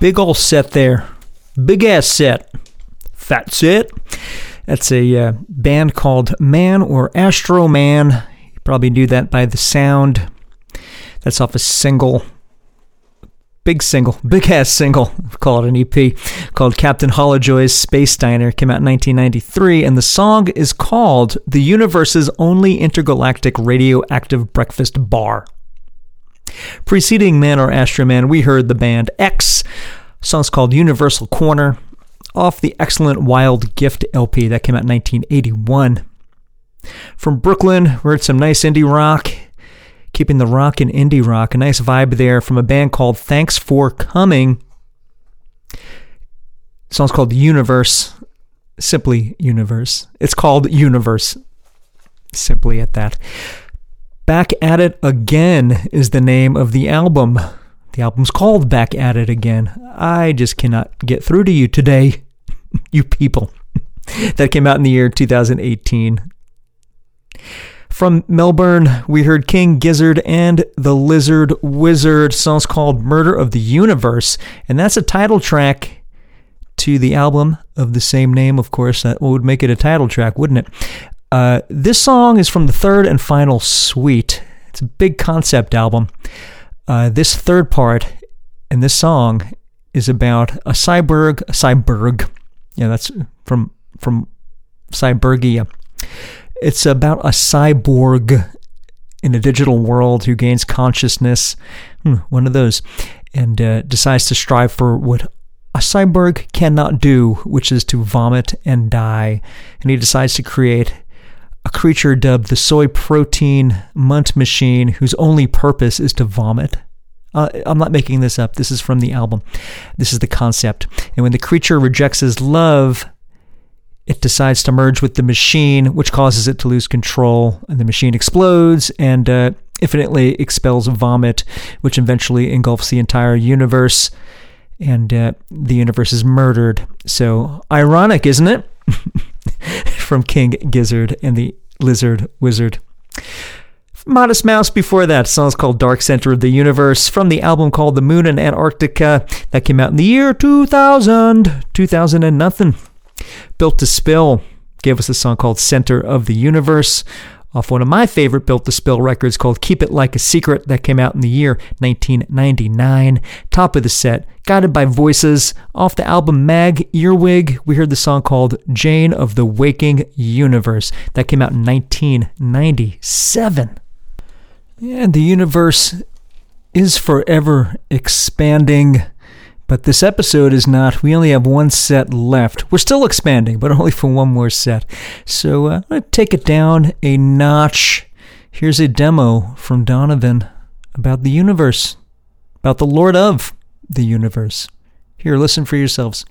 Big ol' set there. Big ass set. That's it. That's a uh, band called Man or Astro Man. You probably knew that by the sound. That's off a single. Big single, big ass single, call it an EP, called Captain Hollowjoy's Space Diner. Came out in 1993, and the song is called The Universe's Only Intergalactic Radioactive Breakfast Bar. Preceding Man or Astro Man, we heard the band X. song's called Universal Corner off the excellent Wild Gift LP that came out in 1981. From Brooklyn, we heard some nice indie rock, keeping the rock and indie rock. A nice vibe there from a band called Thanks for Coming. Song's called Universe. Simply Universe. It's called Universe. Simply at that. Back at It Again is the name of the album. The album's called Back at It Again. I just cannot get through to you today, you people. that came out in the year 2018. From Melbourne, we heard King Gizzard and the Lizard Wizard. Song's called Murder of the Universe, and that's a title track to the album of the same name, of course. That would make it a title track, wouldn't it? Uh, this song is from the third and final suite. It's a big concept album. Uh, this third part in this song is about a cyborg, a cyborg. Yeah, that's from from Cybergia. It's about a cyborg in a digital world who gains consciousness, hmm, one of those, and uh, decides to strive for what a cyborg cannot do, which is to vomit and die. And he decides to create a creature dubbed the soy protein munt machine, whose only purpose is to vomit. Uh, I'm not making this up. This is from the album. This is the concept. And when the creature rejects his love, it decides to merge with the machine, which causes it to lose control. And the machine explodes and uh, infinitely expels vomit, which eventually engulfs the entire universe. And uh, the universe is murdered. So ironic, isn't it? from King Gizzard and the Lizard Wizard. Modest Mouse before that. song's called Dark Center of the Universe from the album called The Moon and Antarctica that came out in the year 2000. 2000 and nothing. Built to Spill gave us a song called Center of the Universe off one of my favorite Built to Spill records called Keep It Like a Secret that came out in the year 1999. Top of the set, Guided by Voices off the album Mag Earwhig. We heard the song called Jane of the Waking Universe that came out in 1997. And the universe is forever expanding. But this episode is not. We only have one set left. We're still expanding, but only for one more set. So uh, I'm going to take it down a notch. Here's a demo from Donovan about the universe, about the Lord of the universe. Here, listen for yourselves.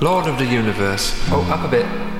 Lord of the universe. Oh, up a bit.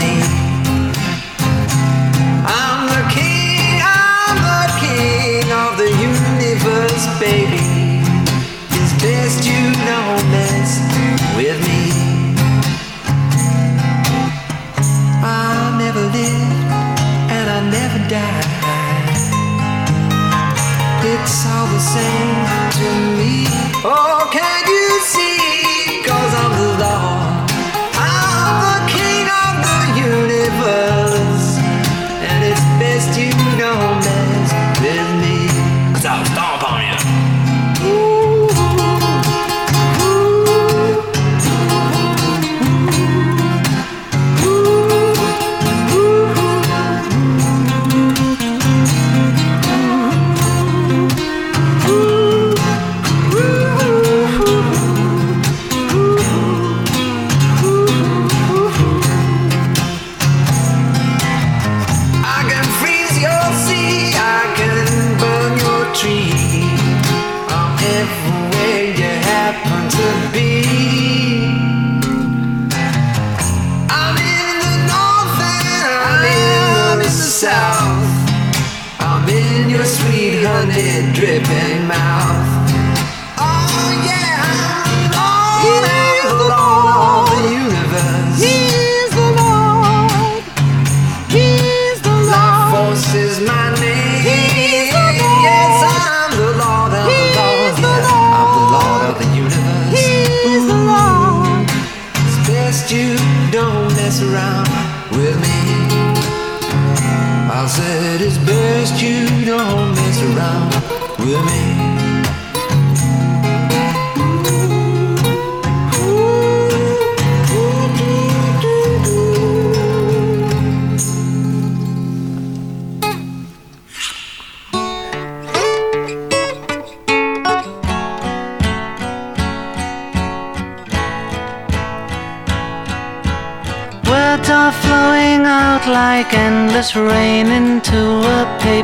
mess with me. I never lived and I never died. It's all the same to me. Okay.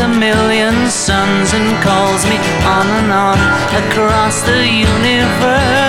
a million suns and calls me on and on across the universe.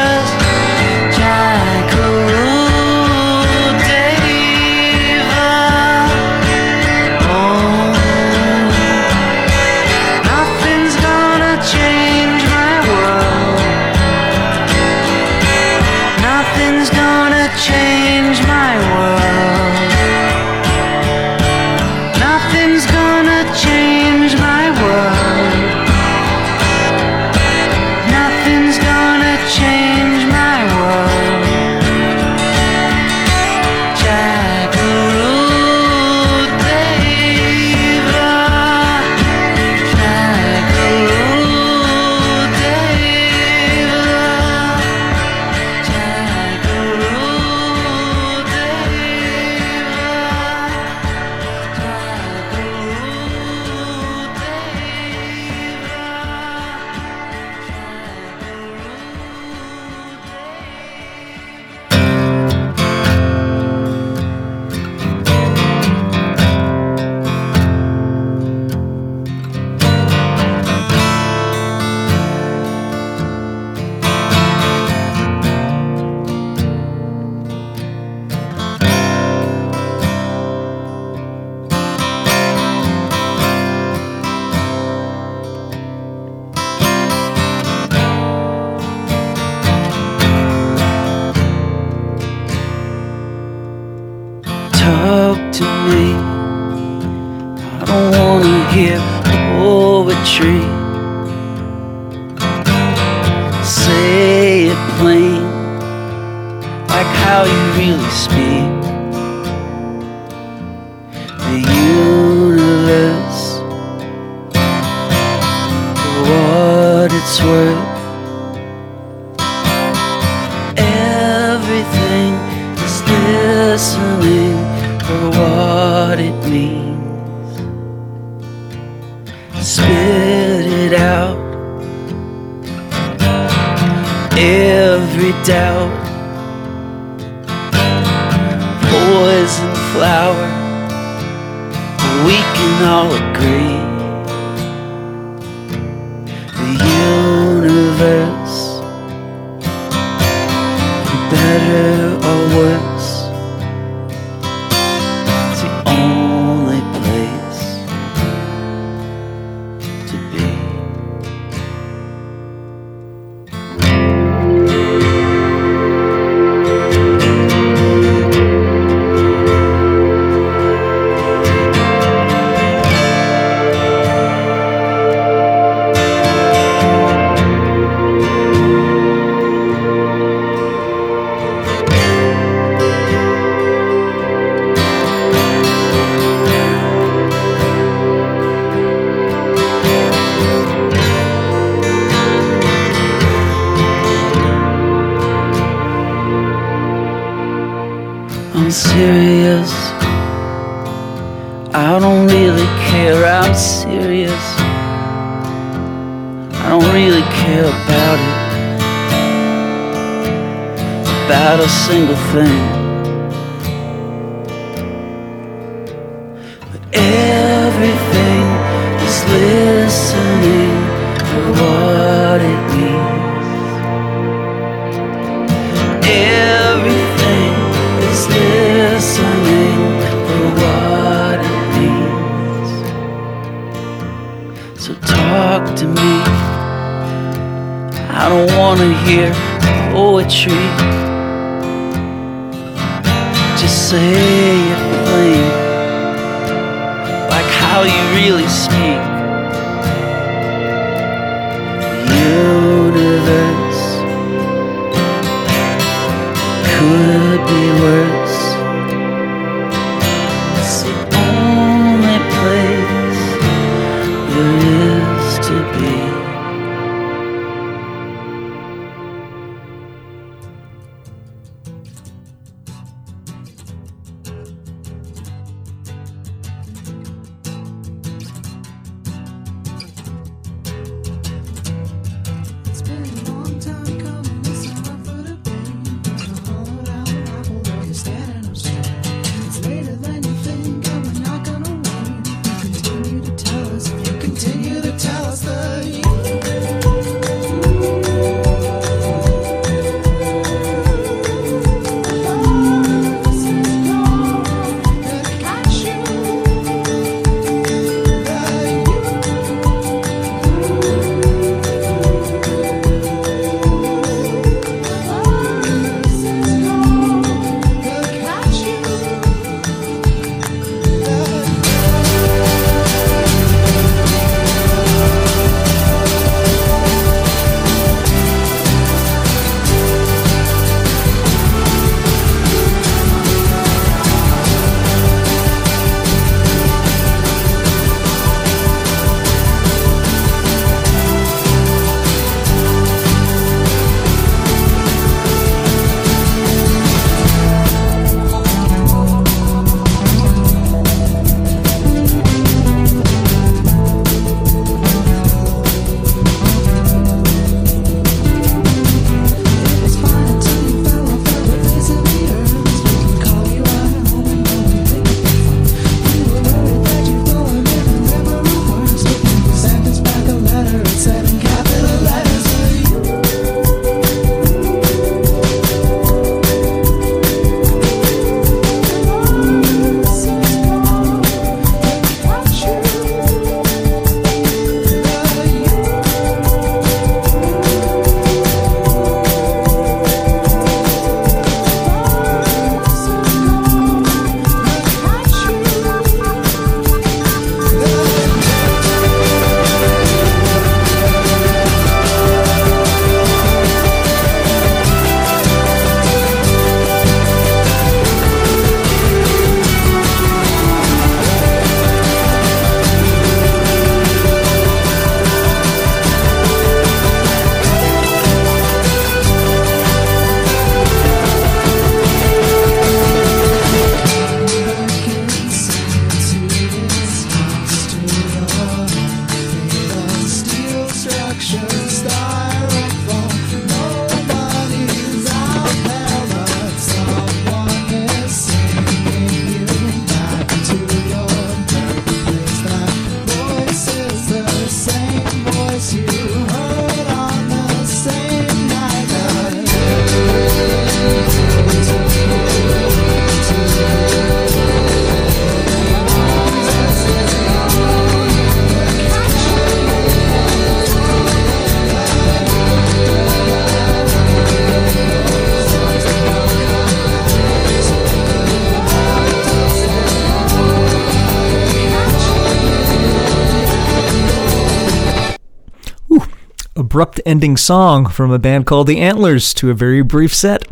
Ending song from a band called the Antlers to a very brief set.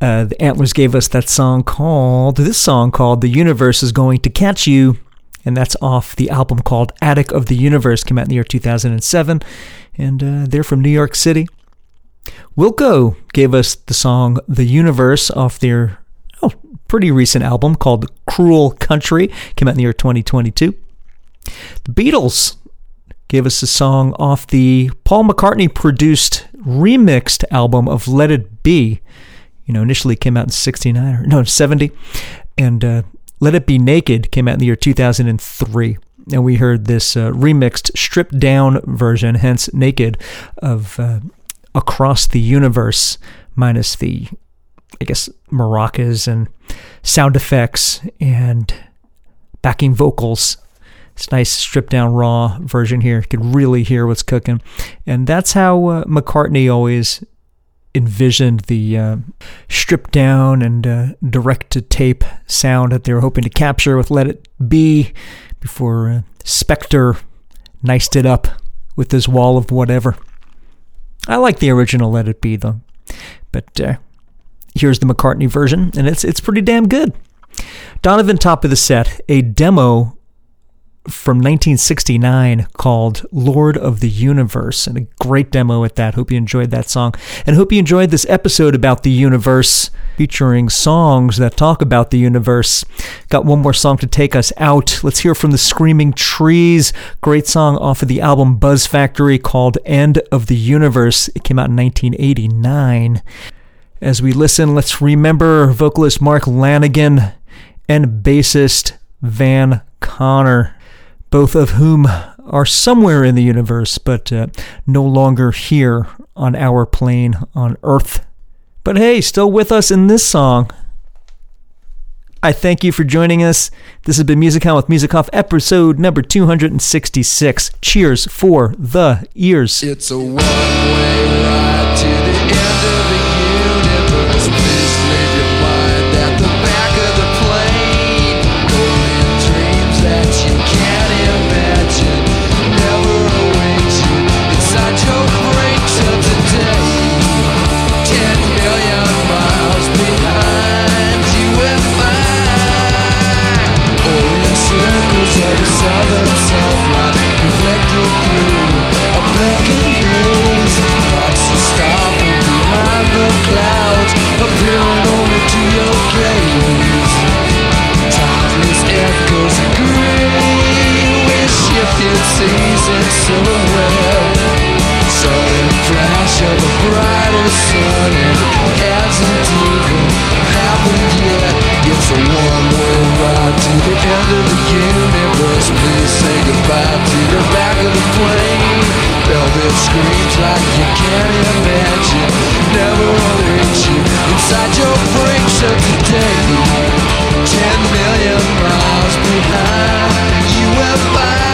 Uh, the Antlers gave us that song called, this song called The Universe is Going to Catch You, and that's off the album called Attic of the Universe, came out in the year 2007, and uh, they're from New York City. Wilco gave us the song The Universe off their oh, pretty recent album called Cruel Country, came out in the year 2022. The Beatles gave us a song off the Paul McCartney produced remixed album of Let It Be. You know, initially came out in 69 or no, 70. And uh, Let It Be Naked came out in the year 2003. And we heard this uh, remixed, stripped down version, hence Naked, of uh, Across the Universe, minus the, I guess, maracas and sound effects and backing vocals It's nice stripped down raw version here. You can really hear what's cooking. And that's how uh, McCartney always envisioned the uh, stripped down and uh, direct to tape sound that they were hoping to capture with Let It Be before uh, Spector niced it up with this wall of whatever. I like the original Let It Be though. But uh, here's the McCartney version, and it's it's pretty damn good. Donovan, top of the set, a demo from 1969 called Lord of the Universe, and a great demo at that. Hope you enjoyed that song, and hope you enjoyed this episode about the universe featuring songs that talk about the universe. Got one more song to take us out. Let's hear from the Screaming Trees. Great song off of the album Buzz Factory called End of the Universe. It came out in 1989. As we listen, let's remember vocalist Mark Lanegan and bassist Van Conner both of whom are somewhere in the universe, but uh, no longer here on our plane on Earth. But hey, still with us in this song. I thank you for joining us. This has been Music with Music Off, episode number 266. Cheers for the ears. It's a one way ride to the end of the appearing to your gaze. Echoes. Sudden flash of a brighter sun and happened yet. It's a one-way ride to the end of the universe. Please say goodbye to the back of the plane. Velvet screams like you can't imagine. Never will reach you inside your brakes of today. Ten million miles behind you and